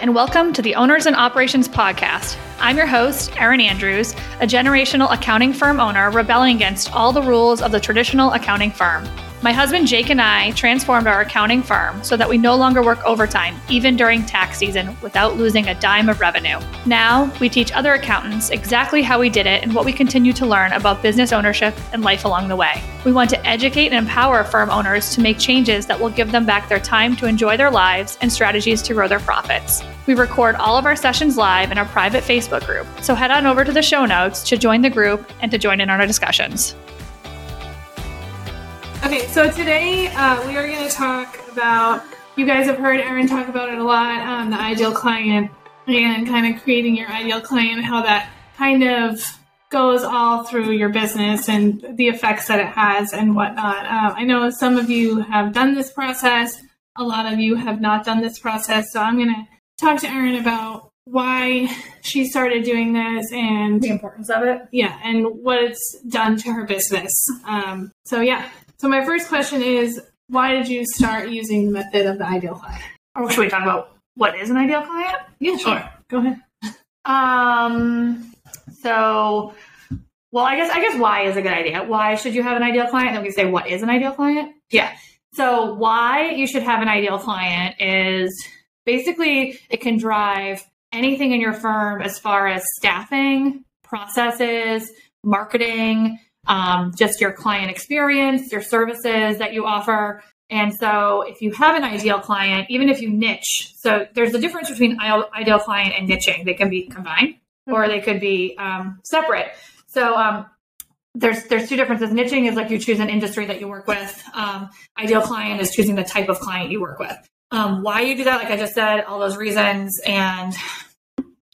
and welcome to the Owners and Operations Podcast. I'm your host, Erin Andrews, a generational accounting firm owner rebelling against all the rules of the traditional accounting firm. My husband Jake and I transformed our accounting firm so that we no longer work overtime, even during tax season, without losing a dime of revenue. Now, we teach other accountants exactly how we did it and what we continue to learn about business ownership and life along the way. We want to educate and empower firm owners to make changes that will give them back their time to enjoy their lives and strategies to grow their profits. We record all of our sessions live in our private Facebook group, so head on over to the show notes to join the group and to join in on our discussions. Okay, so today uh, we are going to talk about. You guys have heard Erin talk about it a lot. Um, the ideal client and kind of creating your ideal client, how that kind of goes all through your business and the effects that it has and whatnot. Uh, I know some of you have done this process. A lot of you have not done this process. So I'm going to talk to Erin about why she started doing this and the importance of it. Yeah, and what it's done to her business. Um, so yeah, so my first question is, why did you start using the method of the ideal client? Or should we talk about what is an ideal client? Yeah, sure. Go ahead. Um. So, well, I guess I guess why is a good idea. Why should you have an ideal client? Then we say what is an ideal client. Yeah. So why you should have an ideal client is basically it can drive anything in your firm as far as staffing, processes, marketing, um, just your client experience, your services that you offer. And so, if you have an ideal client, even if you niche, so there's a difference between ideal client and niching. They can be combined or they could be um, separate. So, um, there's there's two differences. Niching is like you choose an industry that you work with. Um, ideal client is choosing the type of client you work with. Um, why you do that, like I just said, all those reasons, and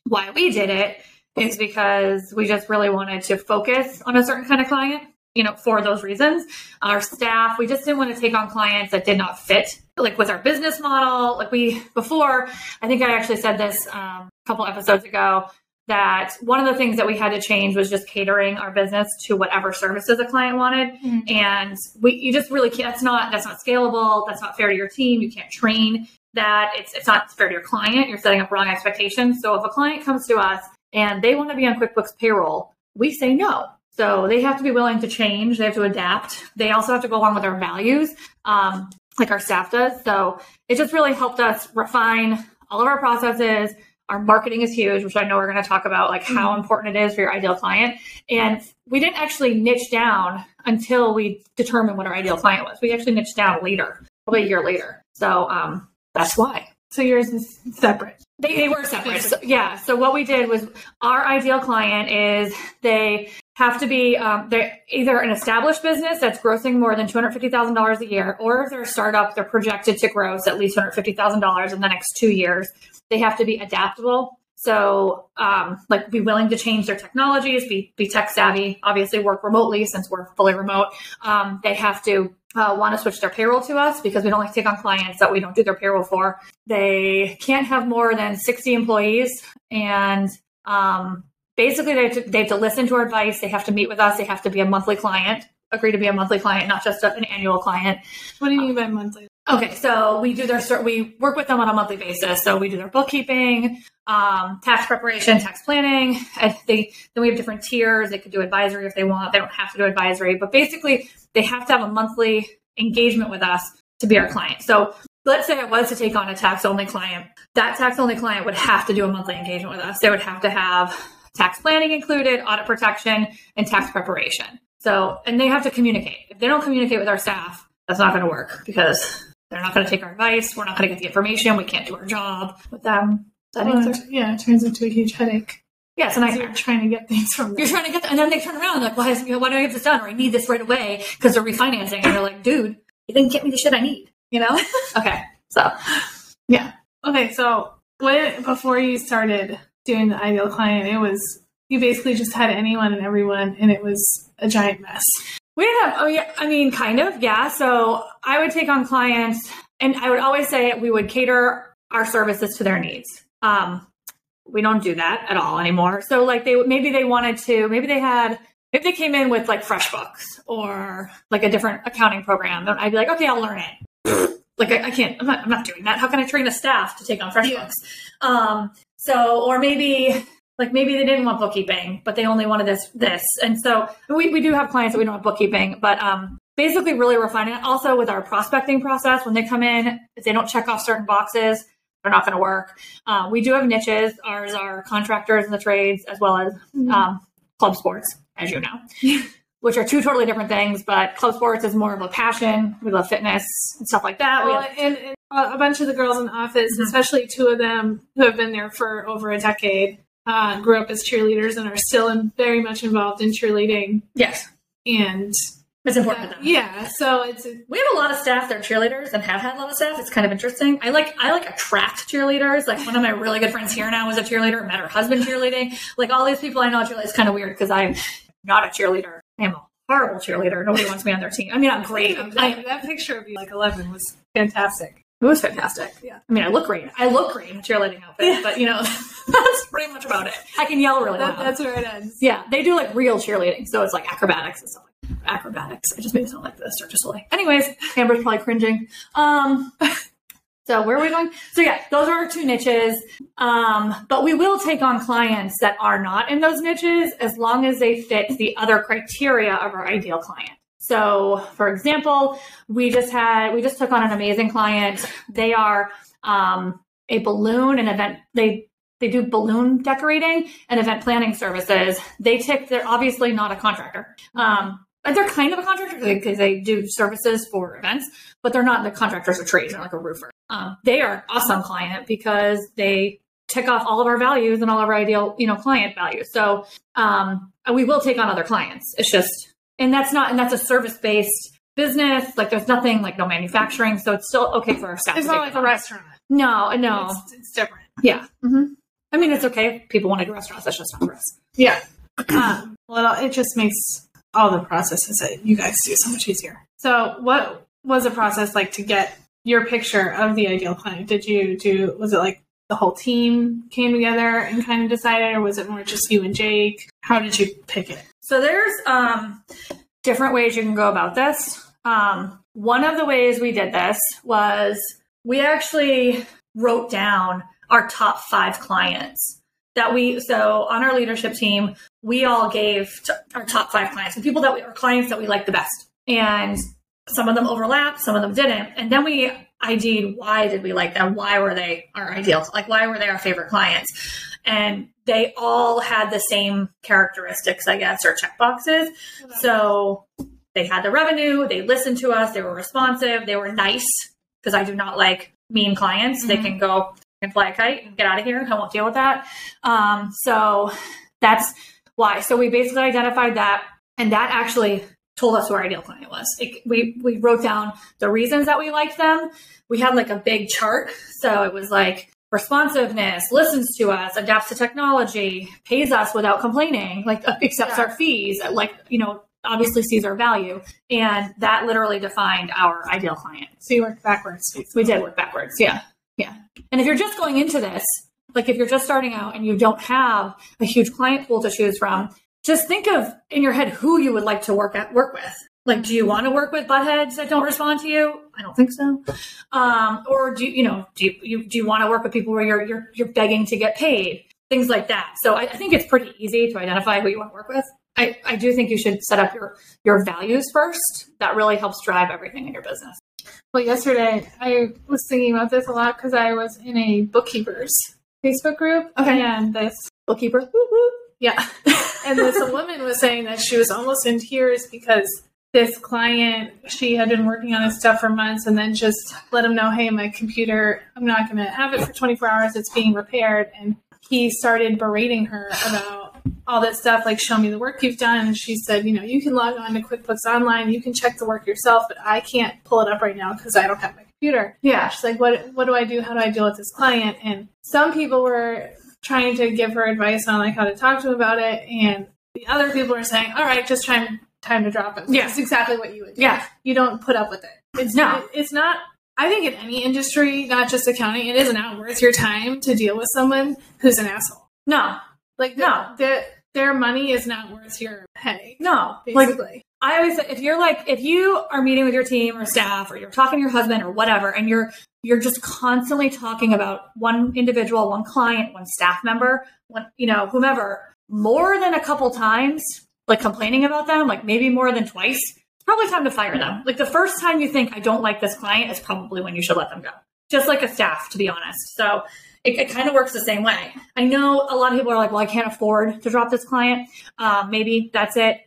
why we did it is because we just really wanted to focus on a certain kind of client, you know, for those reasons. Our staff, we just didn't want to take on clients that did not fit, like with our business model. Like we, before, I think I actually said this um, a couple episodes ago that one of the things that we had to change was just catering our business to whatever services a client wanted mm-hmm. and we you just really can't that's not that's not scalable that's not fair to your team you can't train that it's it's not fair to your client you're setting up wrong expectations so if a client comes to us and they want to be on QuickBooks payroll, we say no. So they have to be willing to change. They have to adapt. They also have to go along with our values, um, like our staff does. So it just really helped us refine all of our processes. Our marketing is huge, which I know we're going to talk about, like how mm-hmm. important it is for your ideal client. And we didn't actually niche down until we determined what our ideal client was. We actually niched down later, probably a year later. So um, that's why. So yours is separate. They, they were separate. So, yeah. So what we did was our ideal client is they have to be um, they're either an established business that's grossing more than two hundred fifty thousand dollars a year, or if they're a startup, they're projected to gross at least two hundred fifty thousand dollars in the next two years. They have to be adaptable. So, um, like, be willing to change their technologies, be be tech savvy. Obviously, work remotely since we're fully remote. Um, they have to uh, want to switch their payroll to us because we don't like to take on clients that we don't do their payroll for. They can't have more than 60 employees. And um, basically, they have, to, they have, to, listen to our advice. They have to meet with us. They have to be a monthly client, agree to be a monthly client, not just an annual client. What do you mean by monthly? Okay, so we do their we work with them on a monthly basis. So we do their bookkeeping, um, tax preparation, tax planning. They, then we have different tiers. They could do advisory if they want. They don't have to do advisory, but basically they have to have a monthly engagement with us to be our client. So let's say I was to take on a tax only client. That tax only client would have to do a monthly engagement with us. They would have to have tax planning included, audit protection, and tax preparation. So, and they have to communicate. If they don't communicate with our staff, that's not going to work because they're not going to take our advice. We're not going to get the information. We can't do our job with them. That well, yeah, it turns into a huge headache. Yeah, it's a nightmare. You're trying to get things from them. You're trying to get them, and then they turn around like, why, is, you know, why do I have this done? Or I need this right away because they're refinancing. And you're like, dude, you didn't get me the shit I need, you know? okay, so, yeah. Okay, so what, before you started doing the ideal client, it was, you basically just had anyone and everyone, and it was a giant mess. We have, oh yeah, I mean, kind of, yeah. So I would take on clients, and I would always say we would cater our services to their needs. Um, we don't do that at all anymore. So like they maybe they wanted to, maybe they had if they came in with like FreshBooks or like a different accounting program, then I'd be like, okay, I'll learn it. Like I, I can't. I'm not. I'm not doing that. How can I train a staff to take on FreshBooks? Yeah. Um. So, or maybe like maybe they didn't want bookkeeping, but they only wanted this this. And so we we do have clients that we don't have bookkeeping, but um. Basically, really refining it. Also, with our prospecting process, when they come in, if they don't check off certain boxes, they're not going to work. Um, we do have niches. Ours are contractors and the trades, as well as Mhm. um, club sports, as you know, which are two totally different things. But club sports is more of a passion. We love fitness and stuff like that. Well, have- and, and a bunch of the girls in the office, Mhm. especially two of them who have been there for over a decade, uh, grew up as cheerleaders and are still in, very much involved in cheerleading. yes, And it's important to them. yeah, so it's We have a lot of staff that are cheerleaders and have had a lot of staff. It's kind of interesting. I like I like attract cheerleaders. Like one of my really good friends here now is a cheerleader. Met her husband cheerleading. Like all these people I know cheerleading. It's kind of weird because I'm not a cheerleader. I'm a horrible cheerleader. Nobody wants me on their team. I mean, I'm great. that, I, that picture of you like 11 was fantastic. It was fantastic. Yeah. I mean, I look great. I look great in a cheerleading outfit, but you know, that's pretty much about it. I can yell really That, loud. that's where it ends. Yeah, they do like real cheerleading, so it's like acrobatics and stuff. like Acrobatics. I just made it sound like this or just like. Anyways, Amber's probably cringing. Um, so where are we going? So yeah, those are our two niches. Um, but we will take on clients that are not in those niches as long as they fit the other criteria of our ideal client. So, for example, we just had we just took on an amazing client. They are um, a balloon and event. They they do balloon decorating and event planning services. They tick. They're obviously not a contractor. Um, but they're kind of a contractor because they do services for events, but they're not the contractors of trades. They're like a roofer. Um, they are awesome client because they tick off all of our values and all of our ideal, you know, client values. So um, we will take on other clients. It's just, and that's not, and that's a service based business. Like there's nothing like no manufacturing, so it's still okay for our staff. It's not like a restaurant. No, no, It's, it's different. yeah. hmm I mean, it's okay. if People want to do restaurants. That's just not for us. Yeah. um, well, it just makes all the processes that you guys do so much easier. So, what was the process like to get your picture of the ideal client? Did you do, was it like the whole team came together and kind of decided, or was it more just you and Jake? How did you pick it? So there's um, different ways you can go about this. Um, one of the ways we did this was we actually wrote down our top five clients that we so on our leadership team we all gave t- our top five clients the people that we are clients that we like the best. And some of them overlap some of them didn't. And then we ID'd why did we like them? Why were they our ideal like why were they our favorite clients and they all had the same characteristics i guess or check boxes so they had the revenue, they listened to us, they were responsive, they were nice because I do not like mean clients. They Mhm. can go and fly a kite and get out of here. I won't deal with that. Um, so that's why. So we basically identified that, and that actually told us who our ideal client was. It, we we wrote down the reasons that we liked them. We had like a big chart, so it was like responsiveness, listens to us, adapts to technology, pays us without complaining, like uh, accepts Yeah. our fees, like you know obviously sees our value, and that literally defined our ideal client. So, you worked backwards. We did work backwards. Yeah. Yeah. And if you're just going into this, like if you're just starting out and you don't have a huge client pool to choose from, just think of in your head who you would like to work at work with. Like, do you want to work with buttheads that don't respond to you? I don't think so. Um, or do you, you know, do you, you do you want to work with people where you're you're you're begging to get paid? Things like that. So I, I think it's pretty easy to identify who you want to work with. I, I do think you should set up your your values first. That really helps drive everything in your business. Well, yesterday I was thinking about this a lot because I was in a bookkeepers Facebook group. Okay. And this Bookkeeper. Whoop, whoop. Yeah. and this woman was saying that she was almost in tears because this client, she had been working on this stuff for months and then just let him know, hey, my computer, I'm not going to have it for 24 hours. It's being repaired. And he started berating her about all that stuff, like, show me the work you've done. And she said, you know, you can log on to QuickBooks Online, you can check the work yourself, but I can't pull it up right now because I don't have my computer. Yeah. She's like, what, what do I do? How do I deal with this client? And some people were trying to give her advice on like how to talk to him about it, and the other people are saying, "All right, just time time to drop it." Yeah. it's exactly what you would. Do. Yeah. you don't put up with it. It's No. not. It's not. I think in any industry, not just accounting, it is not worth your time to deal with someone who's an asshole. No. Like No. their their money is not worth your pay. No. Like Basically, I always say if you're like if you are meeting with your team or staff or you're talking to your husband or whatever and you're you're just constantly talking about one individual, one client, one staff member, one you know, whomever more than a couple times like complaining about them, like maybe more than twice, it's probably time to fire them. Like the first time you think I don't like this client is probably when you should let them go. Just like a staff to be honest. So it, it kind of works the same way. I know a lot of people are like, well, I can't afford to drop this client. Um, maybe that's it.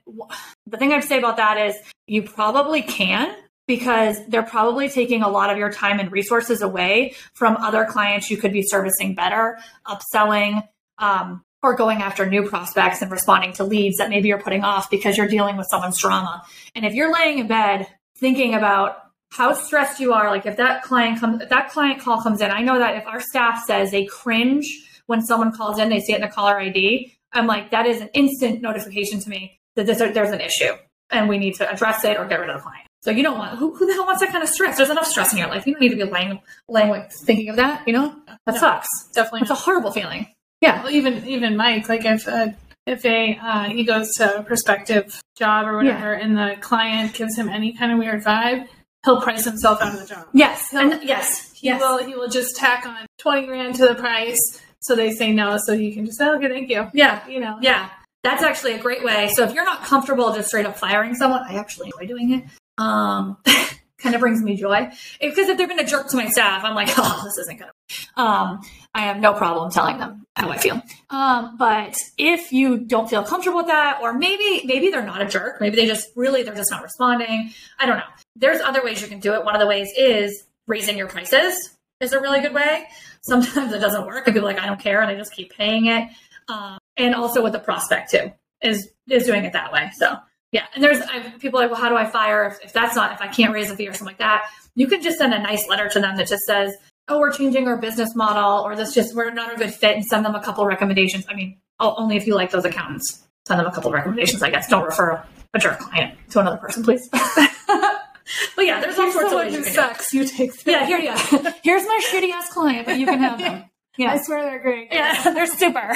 The thing I'd say about that is you probably can because they're probably taking a lot of your time and resources away from other clients you could be servicing better, upselling, um, or going after new prospects and responding to leads that maybe you're putting off because you're dealing with someone's drama. And if you're laying in bed thinking about how stressed you are. Like if that client comes, if that client call comes in, I know that if our staff says they cringe when someone calls in, they see it in the caller ID. I'm like, that is an instant notification to me that this, there's an issue and we need to address it or get rid of the client. So you don't want who, who the hell wants that kind of stress? There's enough stress in your life. You don't need to be laying laying like thinking of that. You know that no, sucks. Definitely, it's a horrible feeling. Yeah, well, even even Mike, like if uh, if a uh, he goes to a prospective job or whatever, yeah. and the client gives him any kind of weird vibe, he'll price himself out of the job. Yes, and yes, he yes. will. He will just tack on twenty grand to the price, so they say no, so he can just say, "Okay, thank you." Yeah, you know. Yeah, that's actually a great way. So if you're not comfortable just straight up firing someone, I actually enjoy doing it. Um, kind of brings me joy because if they've been a jerk to my staff, I'm like, oh, this isn't good. Um, I have no problem telling them how I feel. Um, but if you don't feel comfortable with that, or maybe maybe they're not a jerk, maybe they just really they're just not responding. I don't know. There's other ways you can do it. One of the ways is raising your prices is a really good way. Sometimes it doesn't work, people like I don't care, and they just keep paying it. Um, and also with the prospect too is is doing it that way. So yeah, and there's I, people like, well, how do I fire if, if that's not if I can't raise a fee or something like that? You can just send a nice letter to them that just says, oh, we're changing our business model, or this just we're not a good fit, and send them a couple recommendations. I mean, oh, only if you like those accountants, send them a couple recommendations. I guess don't refer a jerk client to another person, please. but yeah, there's all sorts of ways you sucks. You take them. Yeah, here you go. Here's my shitty ass client, but you can have them. Yeah, I swear they're great. Yeah, they're super.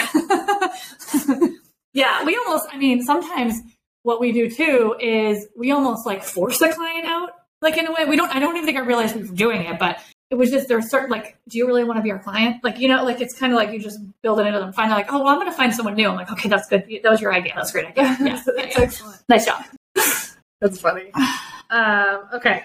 yeah, we almost. I mean, sometimes what we do too is we almost like force the client out. Like in a way, we don't. I don't even think I realized we were doing it, but it was just there's certain like, do you really want to be our client? Like you know, like it's kind of like you just build it into them. Finally, like, oh, well, I'm going to find someone new. I'm like, okay, that's good. That was your idea. That's a great idea. Yeah, that's excellent. Nice job. That's funny. Um, okay,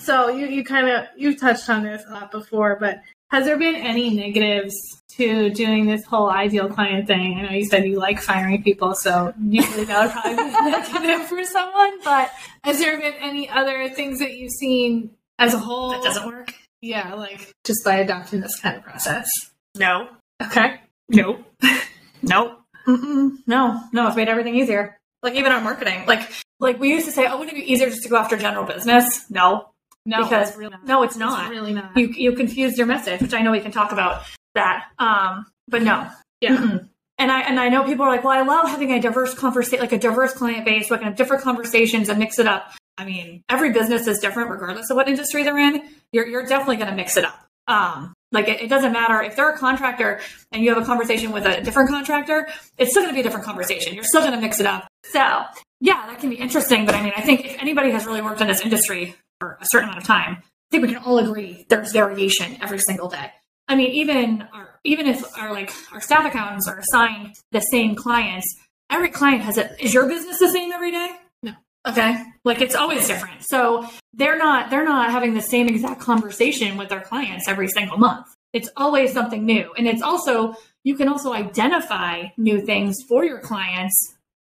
so you you kind of you touched on this a lot before, but has there been any negatives to doing this whole ideal client thing? I know you said you like firing people, so usually that would probably be negative for someone. But has there been any other things that you've seen as a whole that doesn't work? Yeah, like just by adopting this kind of process. No. Okay. Nope. nope. Mm-mm. No. No. It's made everything easier. Like even our marketing. Like like we used to say, oh, wouldn't it be easier just to go after general business? No. No, because really no, it's not. It's really not. You you confused your message, which I know we can talk about that. Um, but no. Yeah. Mm-mm. And I and I know people are like, well, I love having a diverse conversation, like a diverse client base, so I can have different conversations and mix it up. I mean, every business is different regardless of what industry they're in. You're you're definitely going to mix it up. Um, like it, it, doesn't matter if they're a contractor and you have a conversation with a different contractor, it's still going to be a different conversation. You're still going to mix it up. So yeah, that can be interesting. But I mean, I think if anybody has really worked in this industry for a certain amount of time, I think we can all agree there's variation every single day. I mean, even our, even if our like our staff accountants are assigned the same clients, every client has it. Is your business the same every day? No. Okay. Like it's always different. So they're not they're not having the same exact conversation with their clients every single month. It's always something new. And it's also you can also identify new things for your clients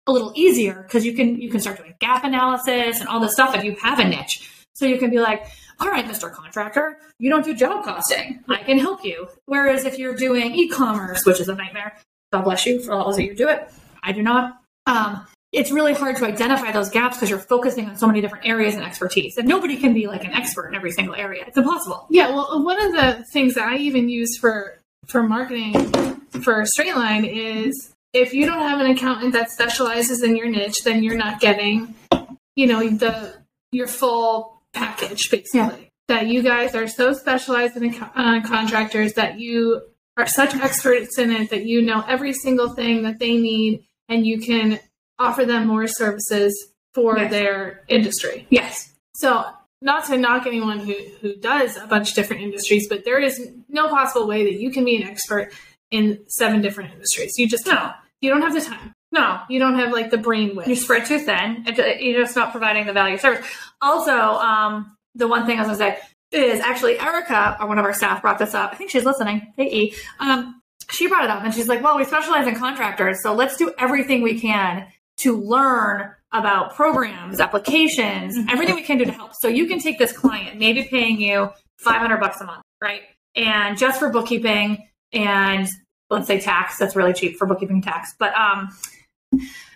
a little easier because you can you can start doing gap analysis and all this stuff if you have a niche. So you can be like, all right, Mr. Contractor, you don't do job costing. I can help you. Whereas if you're doing e-commerce, which is a nightmare, God bless you for all that you do it. I do not. Um, it's really hard to identify those gaps because you're focusing on so many different areas and expertise. And nobody can be like an expert in every single area. It's impossible. Yeah, well, one of the things that I even use for for marketing for Straightline is if you don't have an accountant that specializes in your niche, then you're not getting, you know, the your full package, basically. Yeah. That you guys are so specialized in uh, contractors that you are such experts in it that you know every single thing that they need and you can offer them more services for Yes. their industry. Yes. So, not to knock anyone who, who does a bunch of different industries, but there is no possible way that you can be an expert in seven different industries. You just can't. No. You don't have the time. No. You don't have like the brain width. You're spread too thin. It- You're just not providing the value service. Also, um, the one thing I was going to say is actually Erica, or one of our staff, brought this up. I think she's listening. Hey, E. Um, she brought it up and she's like, well, we specialize in contractors, so let's do everything we can to learn about programs, applications, everything we can do to help. So you can take this client, maybe paying you 500 bucks a month, right? And just for bookkeeping and let's say tax, that's really cheap for bookkeeping tax. But um,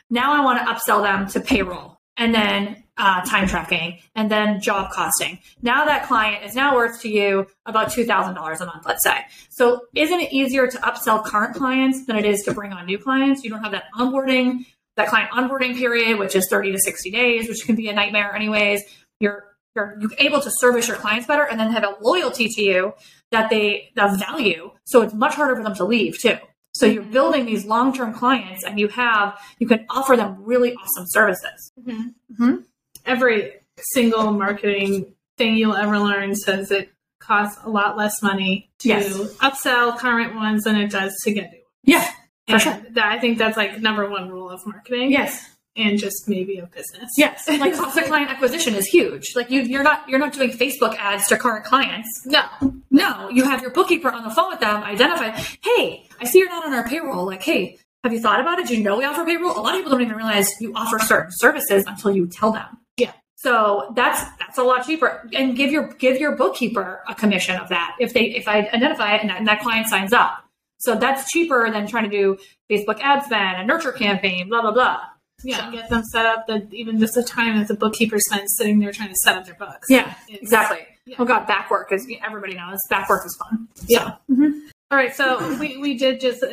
now I want to upsell them to payroll and then uh, time tracking and then job costing. Now that client is now worth to you about $2,000 a month, let's say. So isn't it easier to upsell current clients than it is to bring on new clients? You don't have that onboarding, that client onboarding period, which is 30 to 60 days, which can be a nightmare anyways. You're you're, you're able to service your clients better and then have a loyalty to you that they that value. So it's much harder for them to leave too. So you're building these long-term clients and you have you can offer them really awesome services. Mhm. Every single marketing thing you'll ever learn says it costs a lot less money to Yes. upsell current ones than it does to get new ones. Yeah. For sure. that, I think that's like number one rule of marketing. Yes. And just maybe of business. Yes. Like cost of client acquisition is huge. Like you you're not you're not doing Facebook ads to current clients. No. No, you have your bookkeeper on the phone with them, identify, hey, I see you're not on our payroll. Like, hey, have you thought about it? Do you know we offer payroll? A lot of people don't even realize you offer certain services until you tell them. Yeah. So that's that's a lot cheaper. And give your give your bookkeeper a commission of that if they if I identify it and that, and that client signs up. So that's cheaper than trying to do Facebook ad spend, a nurture campaign, blah blah blah. Yeah. Get them set up that even just the time that the bookkeeper spends sitting there trying to set up their books. Yeah, It's- exactly. Yeah. Oh god, back work is everybody knows back work is fun. Yeah. Mhm. All right, so we, we did just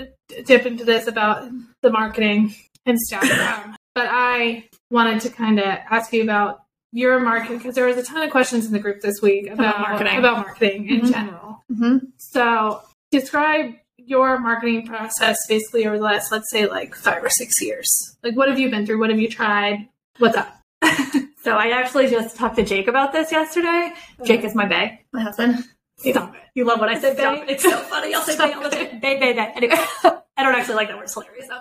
dip into this about the marketing and stuff, um, but I wanted to kind of ask you about your marketing because there was a ton of questions in the group this week about, About marketing. about marketing in Mhm. general. Mm-hmm. So describe your marketing process basically over the last, let's say, like five or six years. Like, what have you been through? What have you tried? What's up? So I actually just talked to Jake about this yesterday. Jake is my bae, my husband. Stop it. You love what I say Stop bae. it. It's so funny. I'll say bae all the time. Bae, bae, bae. Anyway, I don't actually like that word. It's hilarious though.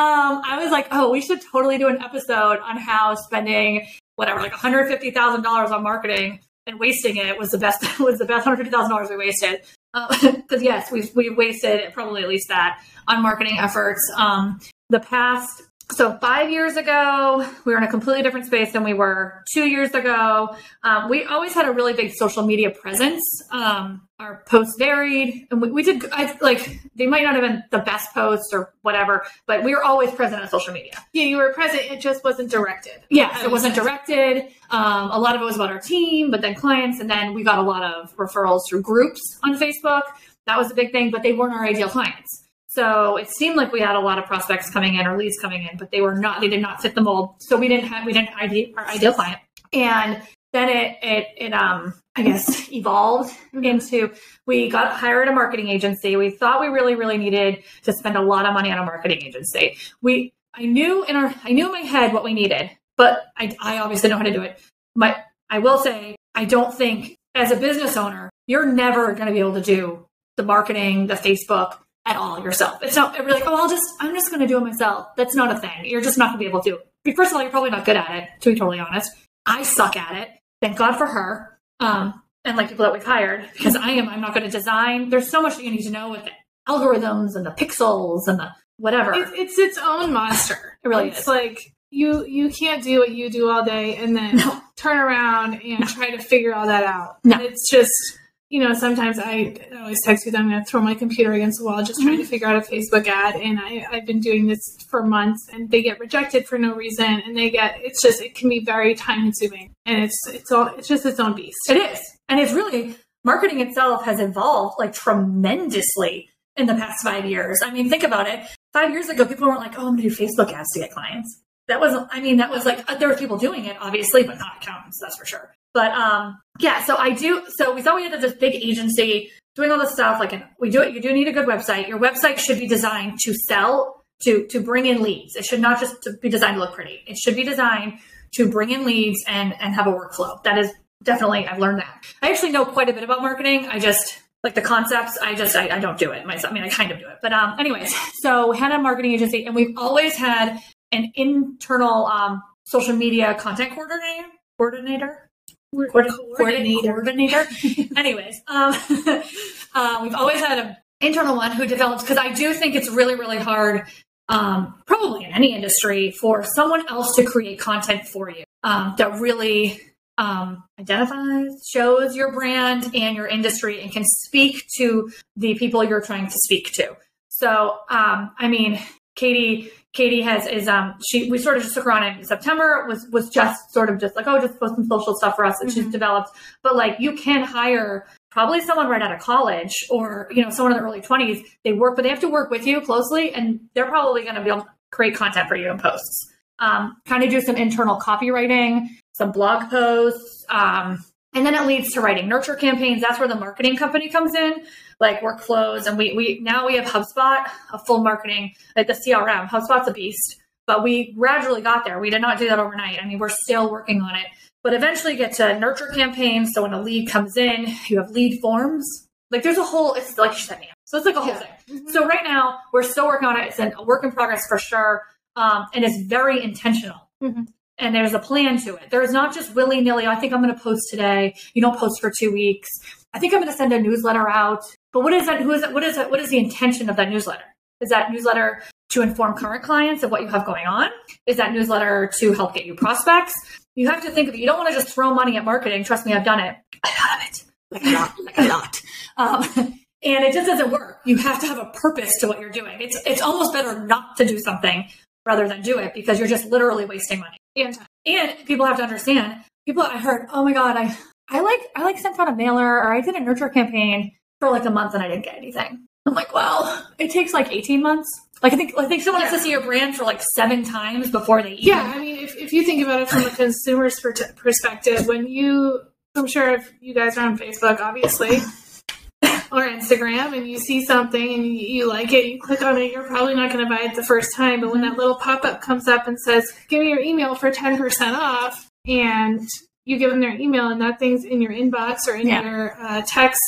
Um, I was like, oh, we should totally do an episode on how spending whatever, like $150,000 on marketing and wasting it was the best, was the best $150,000 we wasted. Because yes, we've, we've wasted probably at least that on marketing efforts. Um, the past so five years ago, we were in a completely different space than we were two years ago. Um, we always had a really big social media presence. Um, our posts varied, and we, we did I, like they might not have been the best posts or whatever, but we were always present on social media. Yeah, you were present. It just wasn't directed. Yes, I it wasn't directed. Um, a lot of it was about our team, but then clients, and then we got a lot of referrals through groups on Facebook. That was a big thing, but they weren't our ideal clients. So it seemed like we had a lot of prospects coming in or leads coming in, but they were not. They did not fit the mold. So we didn't have we didn't ID our ideal client. And then it it it um I guess evolved into we got hired a marketing agency. We thought we really really needed to spend a lot of money on a marketing agency. We I knew in our I knew in my head what we needed, but I I obviously know how to do it. But I will say I don't think as a business owner you're never going to be able to do the marketing, the Facebook at all yourself. It's not you're like, oh, I'll just I'm just going to do it myself. That's not a thing. You're just not going to be able to. First of all, you're probably not good at it. To be totally honest, I suck at it. Thank God for her. Um, and like people that we've hired because I am I'm not going to design. There's so much that you need to know with the algorithms and the pixels and the whatever. It's, it's its own monster. It really it's is. like you you can't do what you do all day and then No. turn around and try to figure all that out. No. And it's just you know sometimes I always text you that I'm going to throw my computer against the wall just trying Mm-hmm. to figure out a Facebook ad and I I've been doing this for months and they get rejected for no reason and they get it's just it can be very time consuming and it's it's all it's just its own beast. It is. And it's really, marketing itself has evolved like tremendously in the past five years. I mean, think about it. Five years ago, people weren't like, oh, I'm going to do Facebook ads to get clients. That wasn't, I mean, that was like, uh, there were people doing it, obviously, but not accountants, that's for sure. But um, yeah, so I do, so we thought we had this big agency doing all this stuff. Like, we do it, you do need a good website. Your website should be designed to sell, to, to bring in leads. It should not just to be designed to look pretty. It should be designed to bring in leads and and have a workflow. That is definitely I've learned that. I actually know quite a bit about marketing. I just like the concepts. I just I, I don't do it myself. I mean, I kind of do it, but um, anyways. So had a marketing agency, and we've always had an internal um, social media content coordinator. Coordinator. Coordinator. Coordinator. Anyways, um, uh, we've always had an internal one who develops because I do think it's really, really hard, um, probably in any industry, for someone else to create content for you um, that really um, identifies, shows your brand and your industry, and can speak to the people you're trying to speak to. So, um, I mean, Katie Katie has is um she we sort of just took her on in September was was just sort of just like oh just post some social stuff for us that mm-hmm. she's developed. But like you can hire probably someone right out of college or you know someone in the early 20s they work but they have to work with you closely and they're probably going to be able to create content for you and posts. Um, kind of do some internal copywriting some blog posts um, and then it leads to writing nurture campaigns that's where the marketing company comes in like workflows. And we, we now we have HubSpot, a full marketing, like the CRM. HubSpot's a beast, but we gradually got there. We did not do that overnight. I mean, we're still working on it, but eventually get to nurture campaigns. So when a lead comes in, you have lead forms. Like there's a whole, it's like you said, so it's like a whole yeah. thing. Mm-hmm. So right now we're still working on it. It's a work in progress for sure. Um, and it's very intentional. Mm-hmm and there's a plan to it. There's not just willy nilly, I think I'm going to post today. You don't post for two weeks. I think I'm going to send a newsletter out. But what is that? Who is that? What is that? What is the intention of that newsletter? Is that newsletter to inform current clients of what you have going on? Is that newsletter to help get you prospects? You have to think of it. You don't want to just throw money at marketing. Trust me, I've done it. A lot of it. Like a lot. like a lot. Um, and it just doesn't work. You have to have a purpose to what you're doing. It's it's almost better not to do something rather than do it because you're just literally wasting money and time. And people have to understand. People, I heard, oh my god, I I like I like sent out a mailer or I did a nurture campaign for like a month and I didn't get anything. I'm like, well, it takes like 18 months. Like I think I think someone yeah. has to see your brand for like seven times before they. Even... Yeah, I mean, if, if you think about it from a consumer's perspective, when you, I'm sure if you guys are on Facebook, obviously, or Instagram, and you see something and you, you like it, you click on it, you're probably not going to buy it the first time. But when that little pop up comes up and says, "Give me your email for 10% off," and you give them their email and that thing's in your inbox or in yeah. your uh, text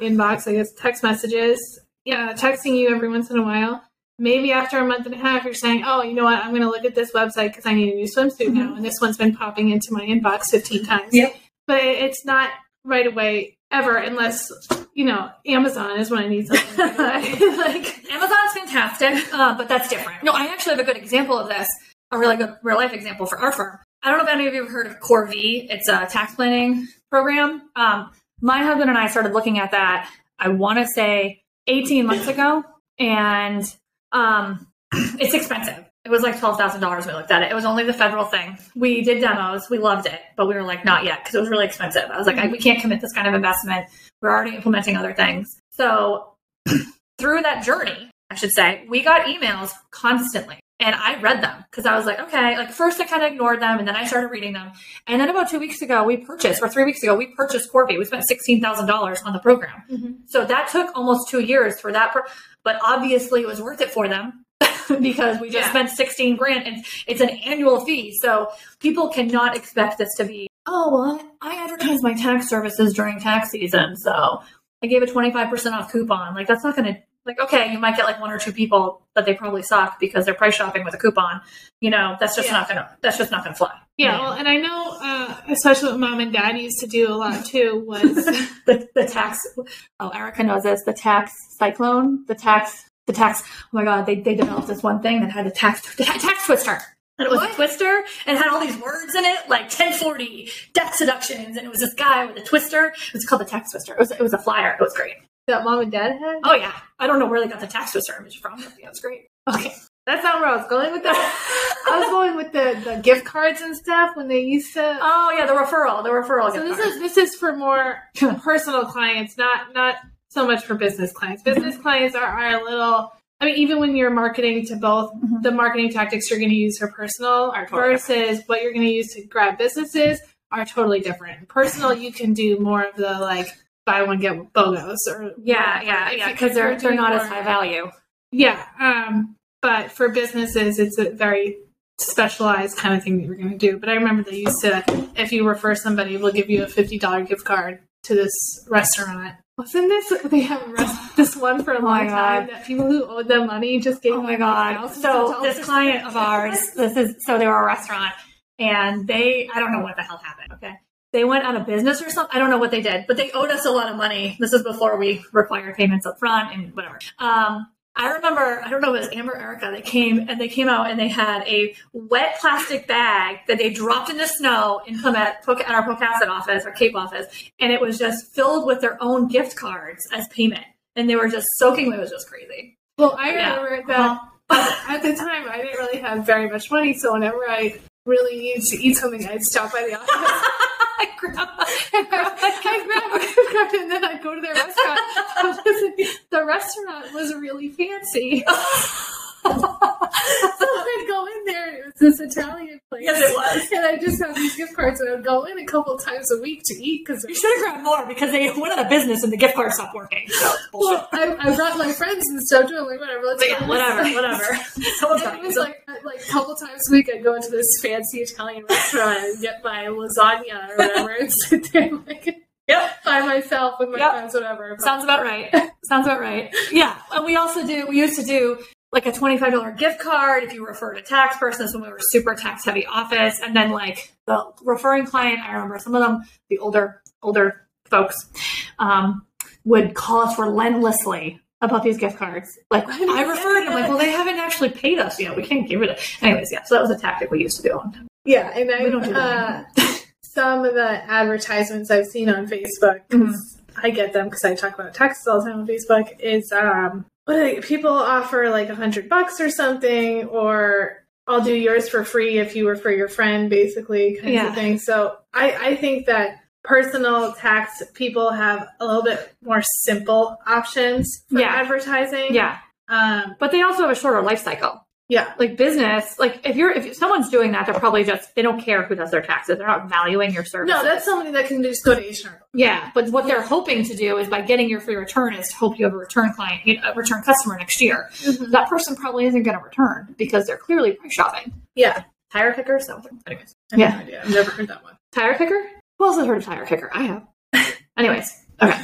inbox, I guess, text messages. Yeah, texting you every once in a while. Maybe after a month and a half, you're saying, "Oh, you know what? I'm going to look at this website because I need a new swimsuit mm-hmm. now." And this one's been popping into my inbox 15 times. Yep. But it's not right away ever, unless you know Amazon is when I need something. like Amazon's fantastic, uh, but that's different. No, I actually have a good example of this. A really good real life example for our firm. I don't know if any of you have heard of Corvee. It's a tax planning program. Um, my husband and I started looking at that, I want to say 18 months ago, and um, it's expensive. It was like $12,000 we looked at it. It was only the federal thing. We did demos. We loved it, but we were like, not yet, because it was really expensive. I was like, I, we can't commit this kind of investment. We're already implementing other things. So through that journey, I should say, we got emails constantly and I read them because I was like, okay, like first I kind of ignored them and then I started reading them. And then about two weeks ago, we purchased, or three weeks ago, we purchased Corvee. We spent $16,000 on the program. Mm-hmm. So that took almost two years for that. Pro- but obviously it was worth it for them because we just yeah. spent 16 grand and it's an annual fee. So people cannot expect this to be, oh, well, I advertise my tax services during tax season. So I gave a 25% off coupon. Like that's not going to like okay you might get like one or two people that they probably suck because they're price shopping with a coupon you know that's just yeah. not gonna that's just not gonna fly yeah, well and i know uh, especially what mom and dad used to do a lot too was the, the tax oh erica knows this the tax cyclone the tax the tax oh my god they, they developed this one thing that had a tax the tax twister and it was what? a twister and had all these words in it, like 1040, death seductions, and it was this guy with a twister. It was called the tax twister. It was, it was a flyer. It was great that mom and dad had? Oh yeah. I don't know where they got the tax twister image from. Yeah, it's great. Okay. That's not where I was going with that. I was going with the, the gift cards and stuff when they used to. Oh yeah, the referral, the referral. So this cards. is this is for more personal clients, not not so much for business clients. Business clients are, are a little. I mean, even when you're marketing to both, mm-hmm. the marketing tactics you're going to use for personal are totally versus different. what you're going to use to grab businesses are totally different. Personal, you can do more of the like buy one get BOGOs or yeah yeah yeah because they're they're not more, as high value yeah um but for businesses it's a very specialized kind of thing that you're going to do. But I remember they used to, if you refer somebody, we'll give you a fifty dollar gift card to this restaurant. Wasn't this they have rest, this one for a Oh long time that people who owed them money just gave Oh my god! So this client of ours, this is so they were a restaurant, and they I don't know what the hell happened. Okay, they went out of business or something. I don't know what they did, but they owed us a lot of money. This is before we required payments up front and whatever. Um, I remember, I don't know, if it was Amber Erica. They came and they came out and they had a wet plastic bag that they dropped in the snow in Clement at our Pocasset office, our Cape office, and it was just filled with their own gift cards as payment. And they were just soaking. It was just crazy. Well, I Yeah. remember that Uh-huh. at the time I didn't really have very much money, so whenever I really needed to eat something, I'd stop by the office. I grabbed, I grab gift card and then I'd go to their restaurant. the restaurant was really fancy. so I'd go in there and it was this Italian place. Yes, it was. And I just had these gift cards and I would go in a couple times a week to eat because You should have grabbed more because they went out of business and the gift card stopped working. So bullshit. well, I, I brought my friends and stuff too. I'm like, whatever, let's yeah, whatever, whatever. Someone's And it was you. like uh, like a couple times a week I'd go into this fancy Italian restaurant and get my lasagna or whatever and sit there like Yep. by myself with my Yep. friends, whatever. Sounds about right. Sounds about right. Yeah. And we also do, we used to do like a $25 gift card if you refer to tax person. This when we were super tax heavy office. And then like the referring client, I remember some of them, the older, older folks, um, would call us relentlessly about these gift cards. Like I referred, I'm like, well, they haven't actually paid us yet. We can't give it. A-. Anyways, yeah. So that was a tactic we used to do. Yeah, and I We don't do uh, some of the advertisements I've seen on Facebook, 'cause I get them because I talk about taxes all the time on Facebook. Is um, what they, people offer like a hundred bucks or something, or I'll do yours for free if you refer your friend, basically kinds Yeah. of thing. So I I think that personal tax people have a little bit more simple options for Yeah. advertising. Yeah. Um, But they also have a shorter life cycle. Yeah. like business, like if you're if someone's doing that, they're probably just they don't care who does their taxes. They're not valuing your service. No, that's somebody that can just go to H&R. yeah. But what they're hoping to do is by getting your free return is to hope you have a return client, you know, a return customer next year. That person probably isn't going to return because they're clearly price shopping. Yeah. Tire kicker, so anyways, I have Yeah. no idea. I've never heard that one. tire kicker. Who else has heard of tire kicker? I have. anyways, okay.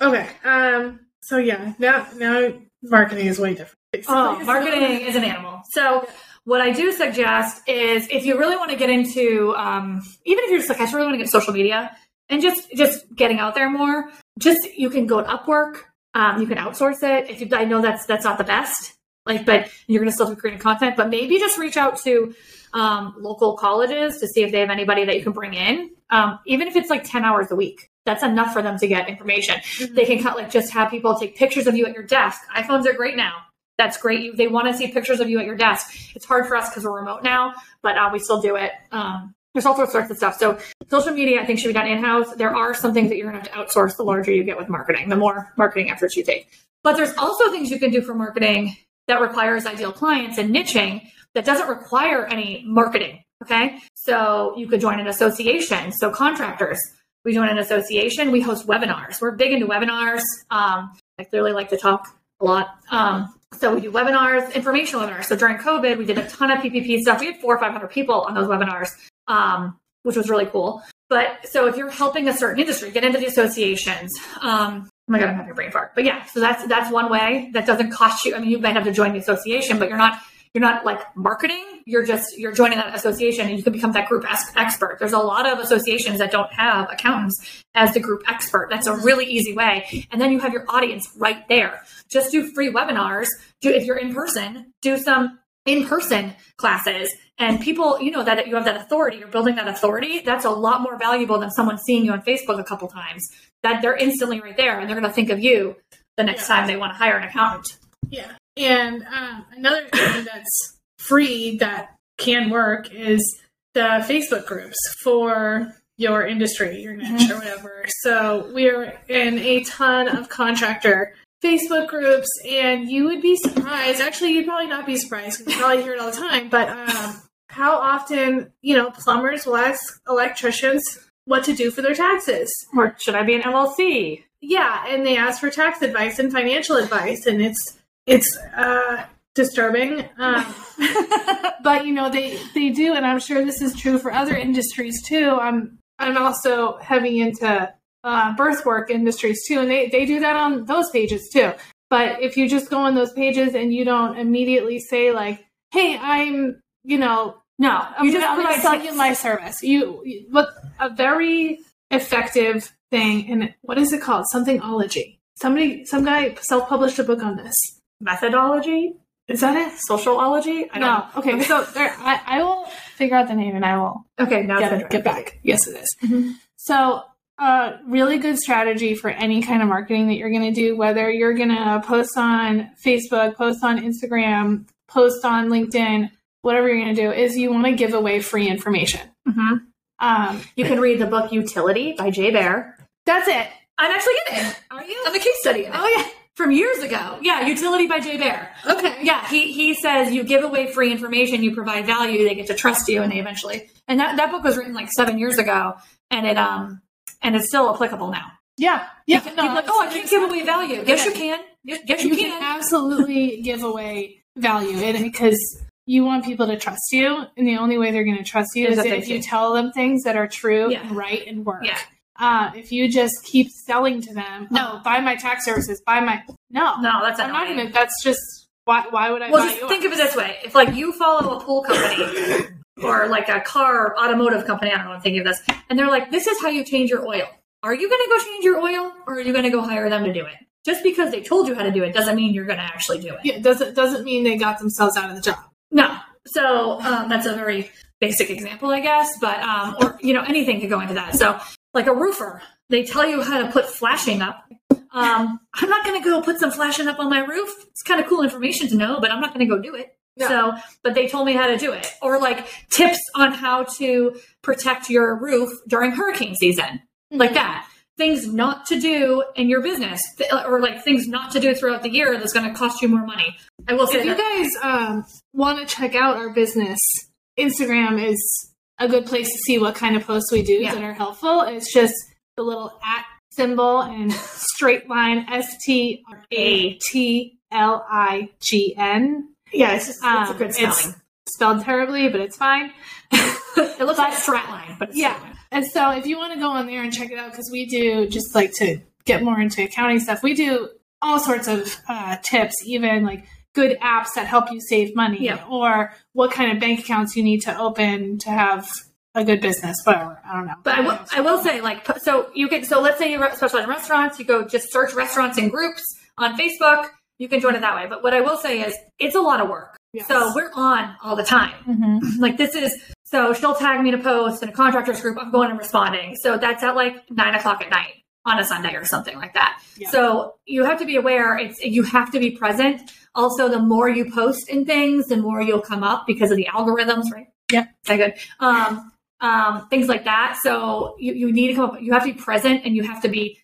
Okay. Um. So yeah. Now, now marketing is way different. Oh, marketing is an animal. So, what I do suggest is if you really want to get into, um, even if you're just like, I really want to get social media and just just getting out there more, just you can go to Upwork. Um, you can outsource it. If you, I know that's that's not the best, like, but you're going to still be creating content. But maybe just reach out to um, local colleges to see if they have anybody that you can bring in, um, even if it's like ten hours a week. That's enough for them to get information. They can cut like just have people take pictures of you at your desk. iPhones are great now. That's great. You, they want to see pictures of you at your desk. It's hard for us because we're remote now, but uh, we still do it. Um, there's all sorts of stuff. So social media, I think, should be done in house. There are some things that you're going to have to outsource the larger you get with marketing, the more marketing efforts you take. But there's also things you can do for marketing that requires ideal clients and niching that doesn't require any marketing. Okay. So you could join an association. So contractors, we join an association. We host webinars. We're big into webinars. Um, I clearly like to talk a lot. Um, so we do webinars, informational webinars. So during COVID, we did a ton of PPP stuff. We had four or 500 people on those webinars, um, which was really cool. But so if you're helping a certain industry, get into the associations. Um, oh my God, I'm having a brain fart. But yeah, so that's, that's one way that doesn't cost you. I mean, you might have to join the association, but you're not, you're not like marketing. You're just, you're joining that association and you can become that group ex- expert. There's a lot of associations that don't have accountants as the group expert. That's a really easy way. And then you have your audience right there. Just do free webinars. Do, if you're in person, do some in person classes. And people, you know, that you have that authority, you're building that authority. That's a lot more valuable than someone seeing you on Facebook a couple times. That they're instantly right there and they're going to think of you the next Yeah. time they want to hire an accountant. Yeah. And um, another thing that's free that can work is the Facebook groups for your industry, your niche, or whatever. So we're in a ton of contractor Facebook groups, and you would be surprised. Actually, you'd probably not be surprised because you probably hear it all the time. But um, how often, you know, plumbers will ask electricians what to do for their taxes? Or should I be an LLC? Yeah, and they ask for tax advice and financial advice, and it's it's uh, disturbing. Um, but you know they they do, and I'm sure this is true for other industries too. I'm I'm also heavy into uh, birth work industries too, and they they do that on those pages too. But if you just go on those pages and you don't immediately say like, "Hey, I'm," you know, no, I'm you just gonna provide sell you my service. You, you what a very effective thing, and what is it called? Somethingology. Somebody, some guy self-published a book on this. methodology, Is that it? socialology. I don't No. know. Okay, so there, I, I will figure out the name and I will Okay, now get, it, get back. Yes, it is. Mhm. So, uh, really good strategy for any kind of marketing that you're going to do, whether you're going to post on Facebook, post on Instagram, post on LinkedIn, whatever you're going to do, is you want to give away free information. hmm Um, You can read the book Youtility by Jay Baer. that's it. I'm actually in it. Are you? I'm a case study. Oh yeah. From years ago. Yeah, Youtility by Jay Baer. Okay. Yeah, he, he says you give away free information, you provide value, they get to trust you, and they eventually. And that, that book was written like seven years ago, and it um and it's still applicable now. Yeah. Yeah. People are like, oh, I can't give away value. Yes, you can. Yes, yes, you, you can. can absolutely give away value and because you want people to trust you and the only way they're going to trust you Is is if you tell them things that are true Yeah. and right and work Yeah. Uh, if you just keep selling to them No. oh, buy my tax services buy my no No, that's i'm not annoying. going to that's just why, why would i Well, buy just yours? think of it this way: if like you follow a pool company or like a car automotive company, I don't know, I'm thinking of this, and they're like, "This is how you change your oil." Are you going to go change your oil, or are you going to go hire them to do it? Just because they told you how to do it doesn't mean you're going to actually do it. yeah doesn't doesn't mean they got themselves out of the job No. So um, that's a very basic example, I guess, but um, or you know anything could go into that. So like a roofer, they tell you how to put flashing up. Um, I'm not going to go put some flashing up on my roof. It's kind of cool information to know, but I'm not going to go do it. No. So, but they told me how to do it, or like tips on how to protect your roof during hurricane season, like that. Things not to do in your business, or like things not to do throughout the year that's going to cost you more money. I will say if you guys um, want to check out our business instagram is a good place to see what kind of posts we do Yeah. that are helpful it's just the little at symbol and straight line s-t-r-a-t-l-i-g-n Yeah, it's just it's a Um, good it's spelling. spelled terribly but it's fine it looks like a strat line, but Yeah. and so if you want to go on there and check it out because we do just like to get more into accounting stuff we do all sorts of uh, tips even like good apps that help you save money Yeah. or what kind of bank accounts you need to open to have a good business whatever i don't know But I will, I will say, like, so you can, so let's say you specialize in restaurants, you go just search restaurants in groups on Facebook, you can join it that way. But what I will say is, it's a lot of work. Yes. So we're on all the time. Mhm. Like, this is, so she'll tag me in a post in a contractors group, I'm going and responding. So that's at like nine o'clock at night on a Sunday or something like that. Yeah. So you have to be aware, it's, you have to be present. Also, the more you post in things, the more you'll come up because of the algorithms, right? Yeah. Very good. Um, um, things like that. So you, you need to come up, you have to be present and you have to be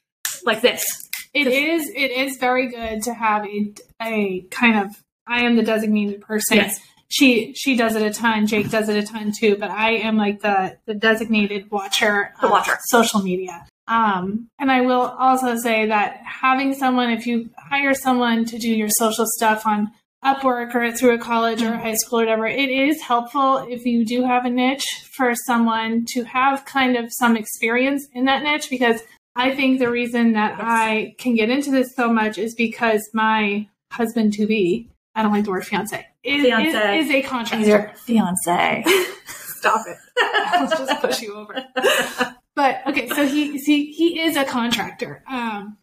like this. it is it is very good to have a, a kind of i am the designated person Yes. she she does it a ton jake does it a ton too but i am like the the designated watcher The of watcher. social media um and i will also say that having someone if you hire someone to do your social stuff on upwork or through a college or a high school or whatever it is helpful if you do have a niche for someone to have kind of some experience in that niche because i think the reason that Yes. i can get into this so much is because my husband to be i don't like the word fiance is, Fiancé. is, is a contractor fiance. Stop it. I'll just push you over. But okay, so he see he is a contractor. Um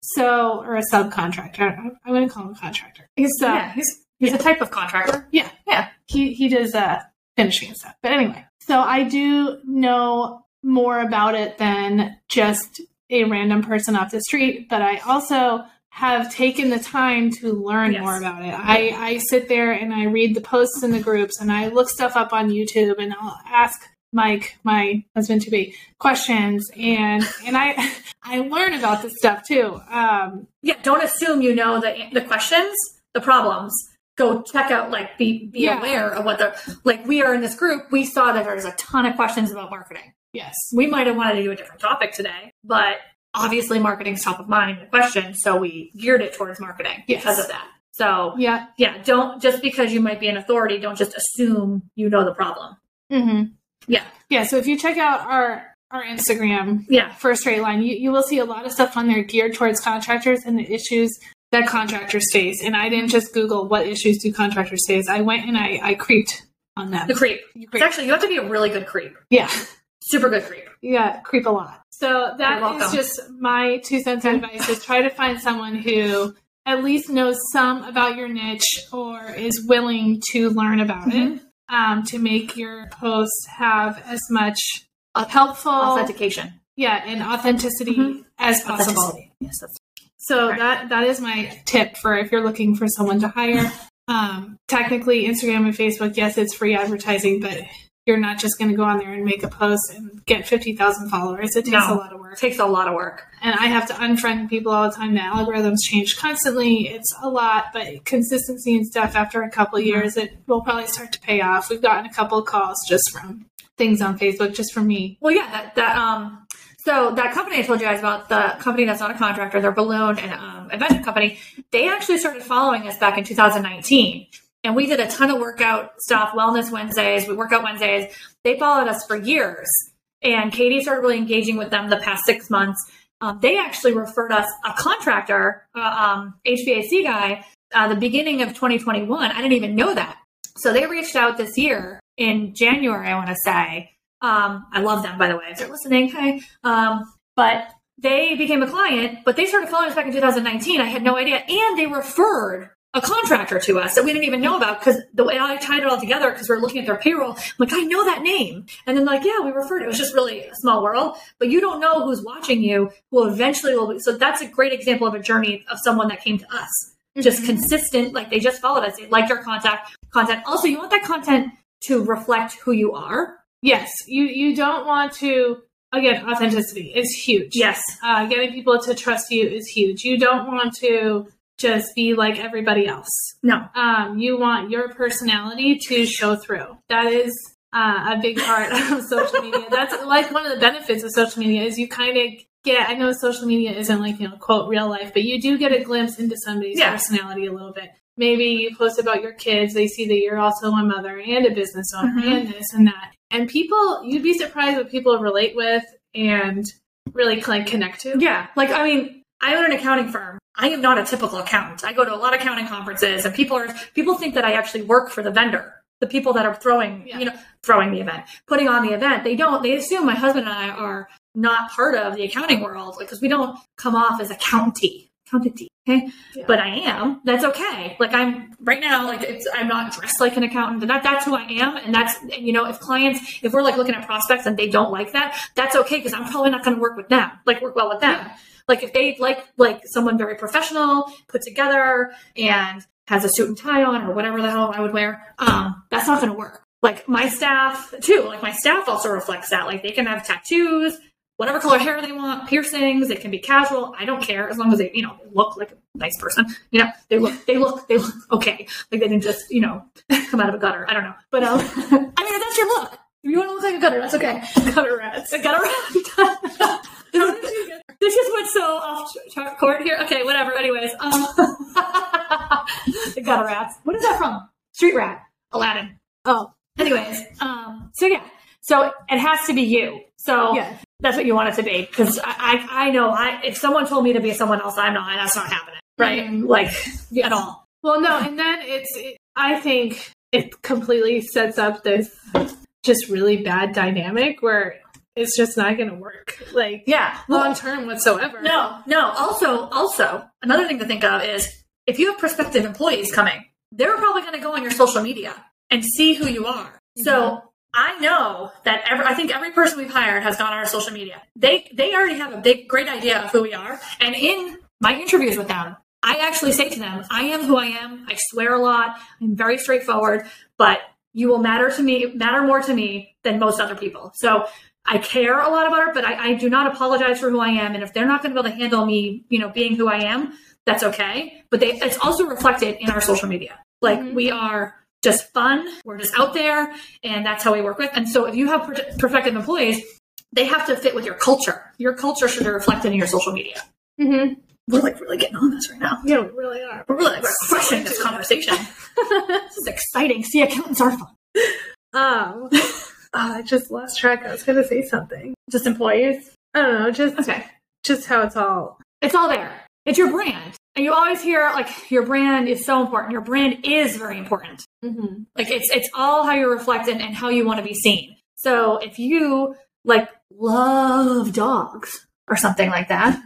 so or a subcontractor. I'm, I'm gonna call him a contractor. He's, So yeah, he's, he's a type of contractor. yeah. Yeah. He he does uh finishing and stuff. But anyway, so I do know more about it than just a random person off the street, but I also have taken the time to learn Yes. more about it. I, I sit there and I read the posts in the groups and I look stuff up on YouTube and I'll ask Mike, my husband to be, questions and and I I learn about this stuff too. Um, Yeah, don't assume you know the the questions, the problems. Go check out, like, be be Yeah. aware of what the like. We are in this group. We saw that there's a ton of questions about marketing. yes. We might have wanted to do a different topic today, but obviously marketing's top of mind. The question, so we geared it towards marketing Yes. because of that. So Yeah. yeah, don't just because you might be an authority, don't just assume you know the problem. Mm-hmm. Yeah. Yeah. So if you check out our our Instagram Yeah. for Stratlign, you, you will see a lot of stuff on there geared towards contractors and the issues that contractors face. And I didn't just Google what issues do contractors face. I went and I, I creeped on them. The creep. It's creep. actually you have to be a really good creep. Yeah. Super good creep. Yeah, creep a lot. So that is just my two cents advice is try to find someone who at least knows some about your niche or is willing to learn about Mm-hmm. it um, to make your posts have as much helpful Authentication. yeah and authenticity Mhm. as possible. Authenticity. Yes, that's So Right. that that is my tip for if you're looking for someone to hire. Um, technically, Instagram and Facebook, yes, it's free advertising, but you're not just going to go on there and make a post and get fifty thousand followers. It takes No. a lot of work, it takes a lot of work. and I have to unfriend people all the time. The algorithms change constantly. It's a lot, but consistency and stuff. After a couple Mhm. years, it will probably start to pay off. We've gotten a couple of calls just from things on Facebook, just from me. Well, yeah, that, that um, so that company I told you guys about, the company that's not a contractor, they're balloon and um, event company. They actually started following us back in 2019, and we did a ton of workout stuff, wellness Wednesdays, we workout Wednesdays. They followed us for years, and Katie started really engaging with them the past six months. Um, they actually referred us a contractor, uh, um, HVAC guy, uh, the beginning of 2021. I didn't even know that. So they reached out this year in January, I want to say. Um, I love them, by the way, if they're listening. Hi. Um, but they became a client, but they started following us back in 2019. I had no idea. And they referred a contractor to us that we didn't even know about because the way I tied it all together, because we are looking at their payroll, I'm like, I know that name. And then, like, yeah, we referred it. It was just really a small world, but you don't know who's watching you, who eventually will be. So that's a great example of a journey of someone that came to us. Just consistent, like they just followed us. They liked our contact content. Also, you want that content to reflect who you are. Yes, you you don't want to. Again, authenticity is huge. Yes. uh, getting people to trust you is huge. You don't want to just be like everybody else. No. Um, you want your personality to show through. That is uh, a big part of social media. That's like one of the benefits of social media is you kind of get. I know social media isn't like you know quote real life, but you do get a glimpse into somebody's Yeah. personality a little bit. Maybe you post about your kids. They see that you're also a mother and a business owner Mhm. and this and that. And people, you'd be surprised what people relate with and really like connect to. Yeah. Like, I mean, I own an accounting firm. I am not a typical accountant. I go to a lot of accounting conferences and people are, people think that I actually work for the vendor. The people that are throwing, Yeah. you know, throwing the event, putting on the event. They don't, they assume my husband and I are not part of the accounting world because we don't come off as accountanty, accountanty. Okay. Yeah. But I am. That's okay. Like I'm right now, like it's, I'm not dressed like an accountant and that, that's who I am. And that's, and you know, if clients, if we're like looking at prospects and they don't like that, that's okay. Cause I'm probably not going to work with them, like work well with them. Yeah. Like if they like like someone very professional, put together, and has a suit and tie on or whatever the hell I would wear, um, that's not going to work. Like my staff too. Like my staff also reflects that. Like they can have tattoos, whatever color hair they want, piercings. It can be casual. I don't care as long as they you know look like a nice person. You know they look they look they look okay. Like they didn't just you know come out of a gutter. I don't know. But um, I mean that's your look. If you want to look like a gutter, that's okay. Gutter rats. A gutter rat. this just went so off court here. Okay, whatever. Anyways, um, the gutter rats. What is that from? Street rat. Aladdin. Oh, Anyways, um, so yeah, so it has to be you. So yeah. that's what you want it to be because I, I I know I if someone told me to be someone else, I'm not. That's not happening, right? Mhm. Like at all. Well, no, and then it's. It, I think it completely sets up this just really bad dynamic where it's just not going to work, like Yeah. long term whatsoever. No, no. Also, also, another thing to think of is if you have prospective employees coming, they're probably going to go on your social media and see who you are. So mm-hmm. I know that every, I think every person we've hired has gone on our social media. They they already have a big, great idea of who we are. And in my interviews with them, I actually say to them, I am who I am. I swear a lot. I'm very straightforward, but you will matter to me, matter more to me than most other people. So I care a lot about it, but I, I do not apologize for who I am. And if they're not going to be able to handle me, you know, being who I am, that's okay. But they, it's also reflected in our social media. Like Mhm. we are just fun. We're just out there, and that's how we work with. And so if you have per- perfected employees, they have to fit with your culture. Your culture should be reflected in your social media. hmm We're like really getting on this right now. Yeah, we really are. We're really we're crushing this conversation. this is exciting. See, accountants are fun. Um, oh, I just lost track. I was going to say something. Just employees. I don't know. Just Okay. just how it's all. It's all there. It's your brand. And you always hear like your brand is so important. Your brand is very important. Mm-hmm. Like it's it's all how you reflect and, and how you want to be seen. So if you like love dogs or something like that,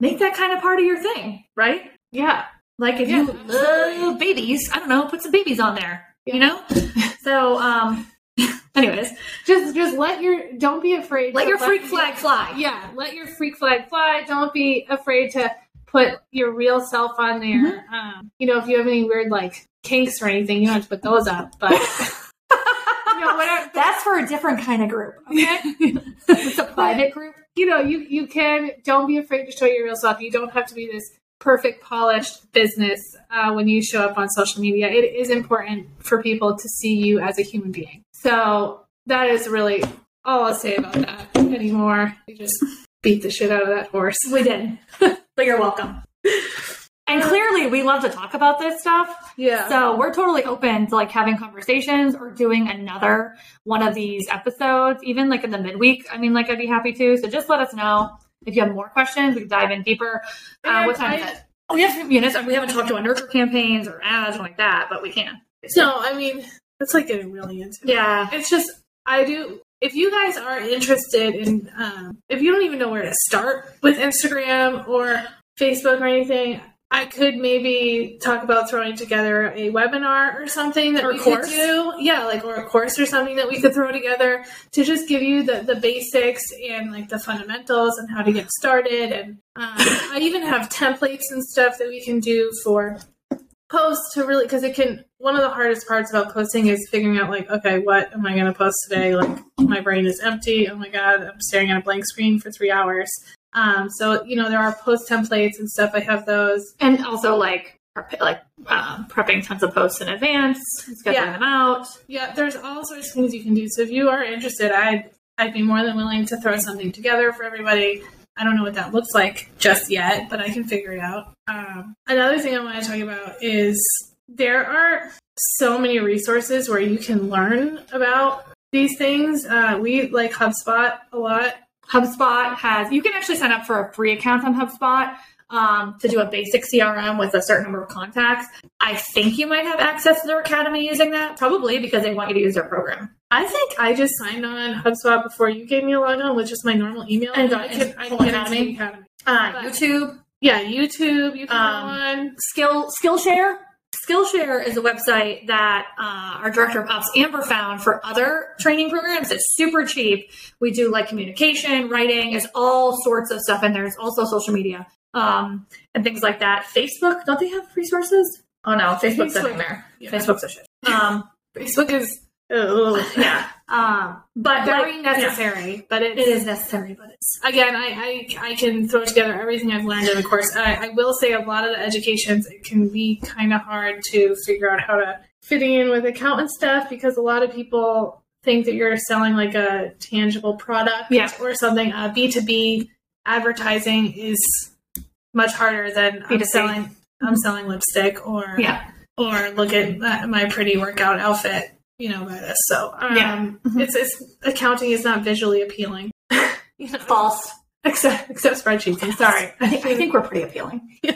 make that kind of part of your thing, right? Yeah. Like if Yeah, you love babies, I don't know, put some babies on there. Yeah. You know? so um anyways, Just just let your don't be afraid. let your freak flag fly. Yeah, let your freak flag fly. Don't be afraid to put your real self on there. Mm-hmm. Um, you know, if you have any weird like kinks or anything, you don't have to put those up. But whatever. That's for a different kind of group. Okay? it's a private group. you know, you you can don't be afraid to show your real self. You don't have to be this perfect, polished business uh, when you show up on social media. It is important for people to see you as a human being. So that is really all I'll say about that anymore. We just beat the shit out of that horse. We did. but you're welcome. And clearly we love to talk about this stuff. Yeah. So we're totally open to like having conversations or doing another one of these episodes, even like in the midweek. I mean, like I'd be happy to. So just let us know if you have more questions. We can dive in deeper. Uh, what time is it? Oh, we have a few minutes. We haven't talked about nurture campaigns or ads or like that, but we can. no, I mean that's like getting really into it. Yeah. It's just I do. If you guys are interested in, um, if you don't even know where to start with Instagram or Facebook or anything, I could maybe talk about throwing together a webinar or something that Or we course. could do. Yeah, like or a course or something that we could throw together to just give you the, the basics and like the fundamentals and how to get started. And um, I even have templates and stuff that we can do for posts to really because it can one of the hardest parts about posting is figuring out like okay what am i going to post today like my brain is empty oh my god i'm staring at a blank screen for three hours um, so you know there are post templates and stuff. I have those. And also like like um, prepping tons of posts in advance, scheduling Yeah. them out. yeah there's all sorts of things you can do. So if you are interested i'd i'd be more than willing to throw something together for everybody. I don't know what that looks like just yet but i can figure it out. Um, another thing i want to talk about is there are so many resources where you can learn about these things. Uh, we like hubspot a lot HubSpot has you can actually sign up for a free account on HubSpot um, to do a basic CRM with a certain number of contacts. I think you might have access to their academy using that, probably because they want you to use their program. I think I just signed on HubSpot before you gave me a login with just my normal email, And I can, I can academy? academy. Uh, YouTube, Yeah, YouTube. You can Um, go on. Skill Skillshare. Skillshare is a website that uh, our director of ops Amber found for other training programs. It's super cheap. We do like communication, writing, there's all sorts of stuff, and there's also social media um, and things like that. Facebook, don't they have resources? Oh no, Facebook's Facebook. nightmare. Yeah. Facebook's a shit. Um, Facebook is ugh, yeah, um, but very like, necessary, but yeah, it's, it is necessary, but it's again, I, I I can throw together everything I've learned in the course. I, I will say a lot of the educations it can be kind of hard to figure out how to fitting in with accountant stuff because a lot of people think that you're selling like a tangible product Yeah. or something. Uh, B two B advertising is much harder than I'm B2C. selling. I'm selling lipstick or yeah. or look at my pretty workout outfit. You know by this, so um, Yeah. Mhm. it's it's accounting is not visually appealing. you know, False. except except spreadsheets. I'm sorry. I think, I think we're pretty appealing.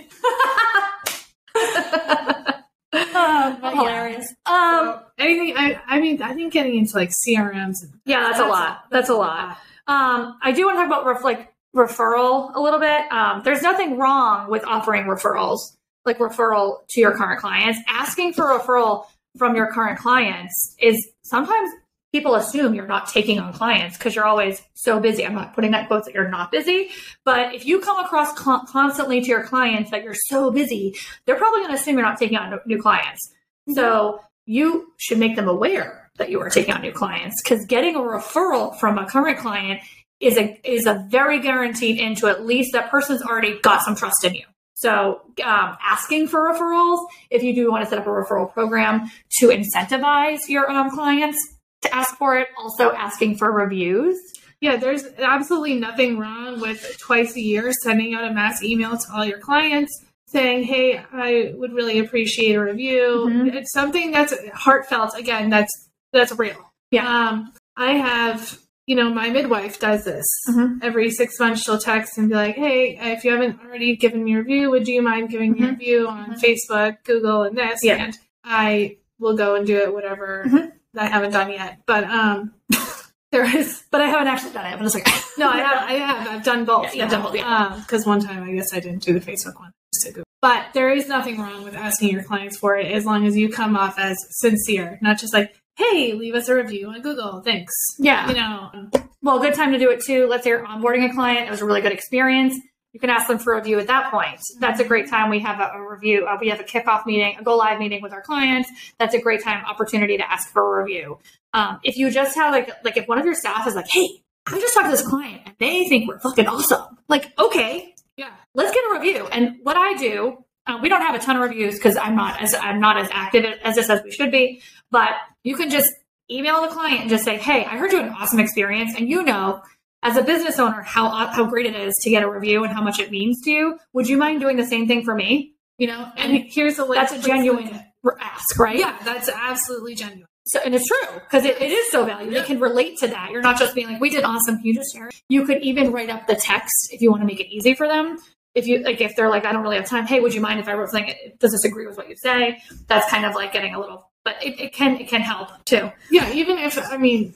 Oh, yeah. hilarious. Um, So, anything. I I mean, I think getting into like CRMs. And, yeah, that's a lot. That's a lot. Um, I do want to talk about ref- like referral a little bit. Um, there's nothing wrong with offering referrals, like referral to your current clients. Asking for referral from your current clients is sometimes people assume you're not taking on clients because you're always so busy. I'm not putting that quotes that you're not busy, but if you come across con- constantly to your clients that you're so busy, they're probably going to assume you're not taking on new clients. Mm-hmm. So you should make them aware that you are taking on new clients because getting a referral from a current client is a is a very guaranteed into at least that person's already got some trust in you. So um, asking for referrals, if you do want to set up a referral program to incentivize your um, clients to ask for it, also asking for reviews. Yeah, there's absolutely nothing wrong with twice a year sending out a mass email to all your clients saying, "Hey, I would really appreciate a review." Mhm. It's something that's heartfelt. Again, that's that's real. Yeah. Um, I have, you know, my midwife does this Mhm. every six months. She'll text and be like, "Hey, if you haven't already given me a review, would you mind giving me a Mhm. review on Mhm. Facebook, Google, and this?" Yeah. And I will go and do it. Whatever Mhm. I haven't done yet, but um, there is. But I haven't actually done it. I'm just like, No, I have. I have. I've done both. Yeah, you've done both, yeah. Because one time, I guess I didn't do the Facebook one. just did Google. But there is nothing wrong with asking your clients for it as long as you come off as sincere, not just like, "Hey, leave us a review on Google. Thanks." yeah. You know. Well, good time to do it too. Let's say you're onboarding a client. It was a really good experience. You can ask them for a review at that point. That's a great time. We have a, a review. Uh, we have a kickoff meeting, a go live meeting with our clients. That's a great time opportunity to ask for a review. Um, if you just have like like if one of your staff is like, hey, I just talked to this client and they think we're fucking awesome. Like, okay, Yeah. let's get a review. And what I do, uh, we don't have a ton of reviews because I'm not as I'm not as active as this as we should be. But you can just email the client and just say, "Hey, I heard you had an awesome experience, and you know, as a business owner, how uh, how great it is to get a review and how much it means to you. Would you mind doing the same thing for me? You know, And and here's a link. that's a genuine ask, right? Yeah, that's absolutely genuine. So, and it's true because it, it is so valuable. They can relate to that. You're not just being like, "We did awesome." Can you just share? You could even write up the text if you want to make it easy for them. If you like, if they're like, "I don't really have time," hey, would you mind if I wrote something? Does this agree with what you say? That's kind of like getting a little, but it, it can it can help too. Yeah, even if I mean.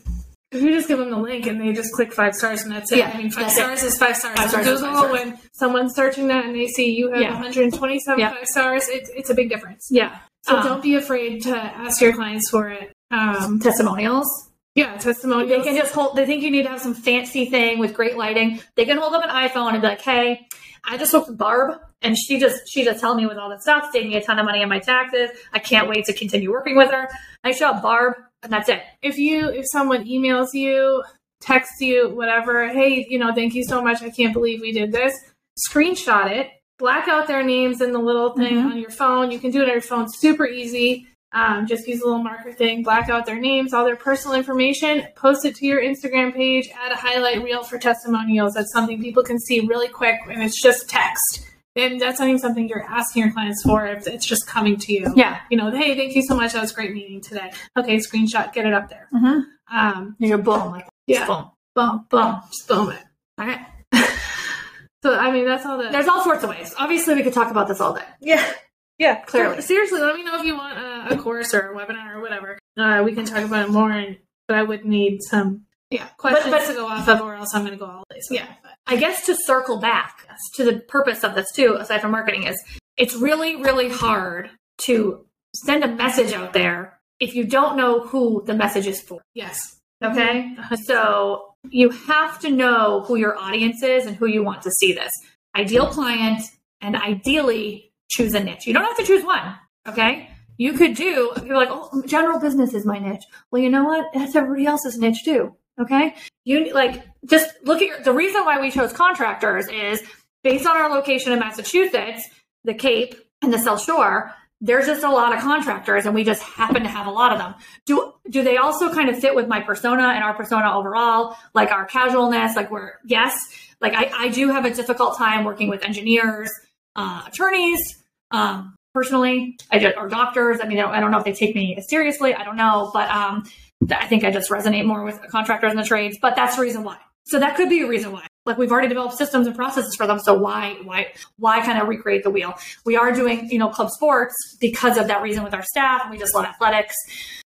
If you just give them the link and they just click five stars and that's it. Yeah, I mean, five stars is five stars. Five stars Google, five when someone's searching that and they see you have Yeah. 127 Yeah. five stars, it, it's a big difference. Yeah. So Um, don't be afraid to ask your clients for it. Um, testimonials. Yeah, testimonials. They can just hold. They think you need to have some fancy thing with great lighting. They can hold up an iPhone and be like, "Hey, I just spoke with Barb, and she just she just helped me with all this stuff, saved me a ton of money on my taxes. I can't wait to continue working with her. I show up Barb, and that's it. if you if someone emails you, texts you, whatever, hey, you know, thank you so much. I can't believe we did this. Screenshot it, black out their names in the little thing Mhm. on your phone. You can do it on your phone, super easy. Um, just use a little marker thing, black out their names, all their personal information, post it to your Instagram page, add a highlight reel for testimonials. That's something people can see really quick, and it's just text. And that's not even something you're asking your clients for. If it's just coming to you, Yeah. you know, hey, thank you so much. That was a great meeting today. Okay, screenshot, get it up there. Mm-hmm. Um, You go boom, like yeah, boom, boom, boom. just boom it. All right. So I mean, that's all the. There's all sorts of ways. Obviously, we could talk about this all day. yeah, yeah, Clearly. Seriously, let me know if you want a, a course or a webinar or whatever. Uh, we can talk about it more, and, but I would need some Yeah, questions but, but to go off of, or else I'm going to go all day. So Yeah. I guess to circle back to the purpose of this too, aside from marketing, is it's really, really hard to send a message out there if you don't know who the message is for. yes, Okay. Mhm. So you have to know who your audience is and who you want to see this. Ideal client and ideally choose a niche. You don't have to choose one. Okay. You could do, you're like, oh, general business is my niche. Well, you know what? That's everybody else's niche too. Okay. You like, just look at your, the reason why we chose contractors is based on our location in Massachusetts, the Cape and the South Shore, there's just a lot of contractors and we just happen to have a lot of them. Do do they also kind of fit with my persona and our persona overall? Like our casualness, like we're yes, like I, I do have a difficult time working with engineers, uh, attorneys, um, personally, I just, or doctors. I mean, I don't, I don't know if they take me seriously. I don't know, but um, I think I just resonate more with contractors and the trades. But that's the reason why. So that could be a reason why. Like we've already developed systems and processes for them. So why, why, why kind of recreate the wheel? We are doing, you know, club sports because of that reason with our staff, and we just love athletics.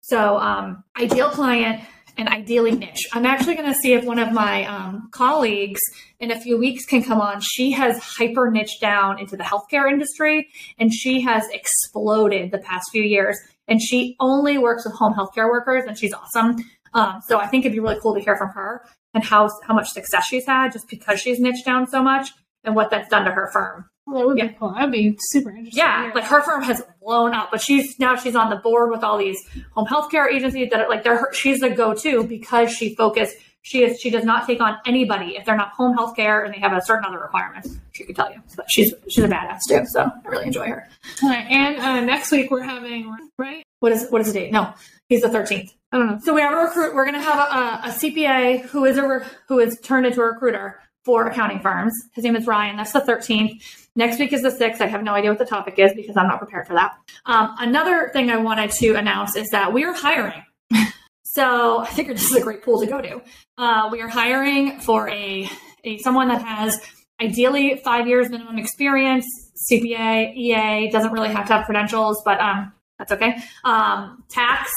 So um, ideal client and ideally niche. I'm actually going to see if one of my um, colleagues in a few weeks can come on. She has hyper niche down into the healthcare industry, and she has exploded the past few years. And she only works with home healthcare workers, and she's awesome. Um, so I think it'd be really cool to hear from her and how how much success she's had just because she's niched down so much and what that's done to her firm. Well, that would Yeah. be cool. That'd be super interesting. to Yeah, like her firm has blown up, but she's now she's on the board with all these home healthcare agencies that are like they're her, she's the go-to because she focused. She is she does not take on anybody if they're not home healthcare and they have a certain other requirement. She could tell you, but she's she's a badass too. So I really enjoy her. All right, and uh, next week we're having right. What is what is the date? No, he's the thirteenth. I don't know. So we have a recruit. We're going to have a, a, a CPA who is a re, who is turned into a recruiter for accounting firms. His name is Ryan. That's the thirteenth. Next week is the 6th. I have no idea what the topic is because I'm not prepared for that. Um, another thing I wanted to announce is that we are hiring. so I figured this is a great pool to go to. Uh, we are hiring for a, a someone that has ideally five years minimum experience, CPA, EA, doesn't really have to have credentials, but um, that's okay. Um, tax,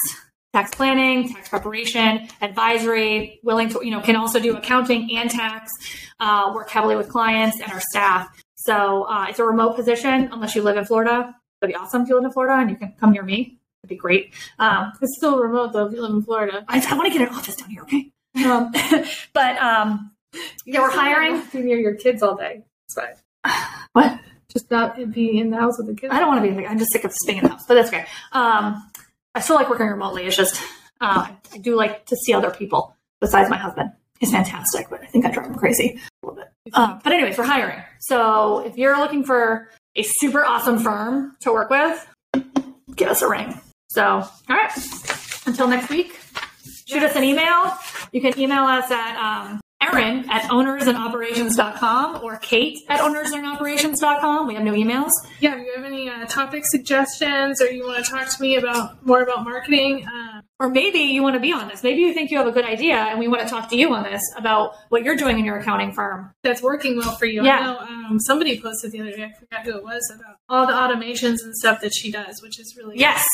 tax planning, tax preparation, advisory, willing to, you know, can also do accounting and tax, uh, work heavily with clients and our staff. So uh, it's a remote position unless you live in Florida. That'd be awesome if you live in Florida and you can come near me. It'd be great. Um, It's still remote though if you live in Florida. I, I want to get an office down here, okay? Um, but um, yeah, we're hiring. Be near your kids all day. It's fine. What? Just not be in the house with the kids. I don't want to be. I'm just sick of staying in the house, but that's okay. Um, I still like working remotely. It's just uh, I do like to see other people besides my husband. He's fantastic, but I think I drive him crazy a little bit. Uh, but anyways, we're hiring. So if you're looking for a super awesome firm to work with, give us a ring. So all right. Until next week, shoot us an email. You can email us at um, Erin at ownersandoperations.com or Kate at ownersandoperations.com. We have new emails. Yeah, if you have any uh, topic suggestions or you want to talk to me about more about marketing, uh, Or maybe you want to be on this. Maybe you think you have a good idea and we want to talk to you on this about what you're doing in your accounting firm. that's working well for you. Yeah. I know um, somebody posted the other day, I forgot who it was, about all the automations and stuff that she does, which is really Yes.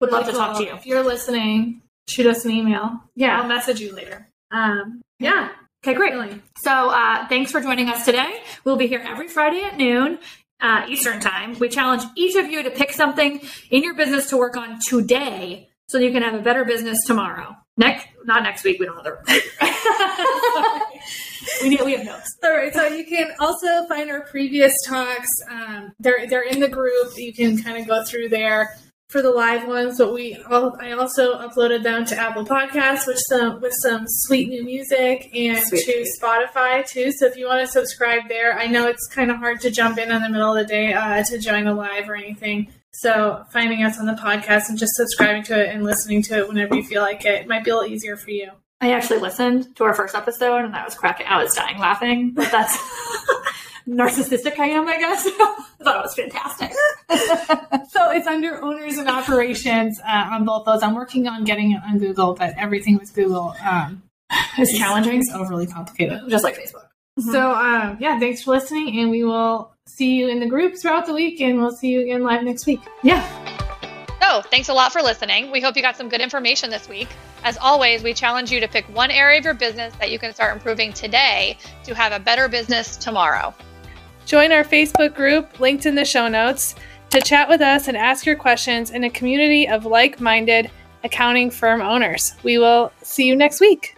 Would really love to talk to you. If you're listening, shoot us an email. Yeah. I'll message you later. Um, yeah, Okay, great. really. So uh, thanks for joining us today. We'll be here every Friday at noon. Uh, Eastern time. We challenge each of you to pick something in your business to work on today so you can have a better business tomorrow. Next, not next week. We don't have the. we need. We have notes. All right, so you can also find our previous talks. Um, they're they're in the group. You can kind of go through there for the live ones. But we, al- I also uploaded them to Apple Podcasts with some with some sweet new music and Sweet. to Spotify too. So if you want to subscribe there, I know it's kind of hard to jump in in the middle of the day uh, to join a live or anything. So finding us on the podcast and just subscribing to it and listening to it whenever you feel like it might be a little easier for you. I actually listened to our first episode and I was cracking. I was dying laughing. But that's narcissistic. I am. I guess. I thought it was fantastic. So it's under owners and operations uh, on both those. I'm working on getting it on Google, but everything with Google um, It's challenging, It's overly complicated. just like Facebook. So um, yeah, thanks for listening, and we will see you in the group throughout the week, and we'll see you again live next week. Yeah. So, thanks a lot for listening. We hope you got some good information this week. As always, we challenge you to pick one area of your business that you can start improving today to have a better business tomorrow. Join our Facebook group, linked in the show notes, to chat with us and ask your questions in a community of like minded accounting firm owners. We will see you next week.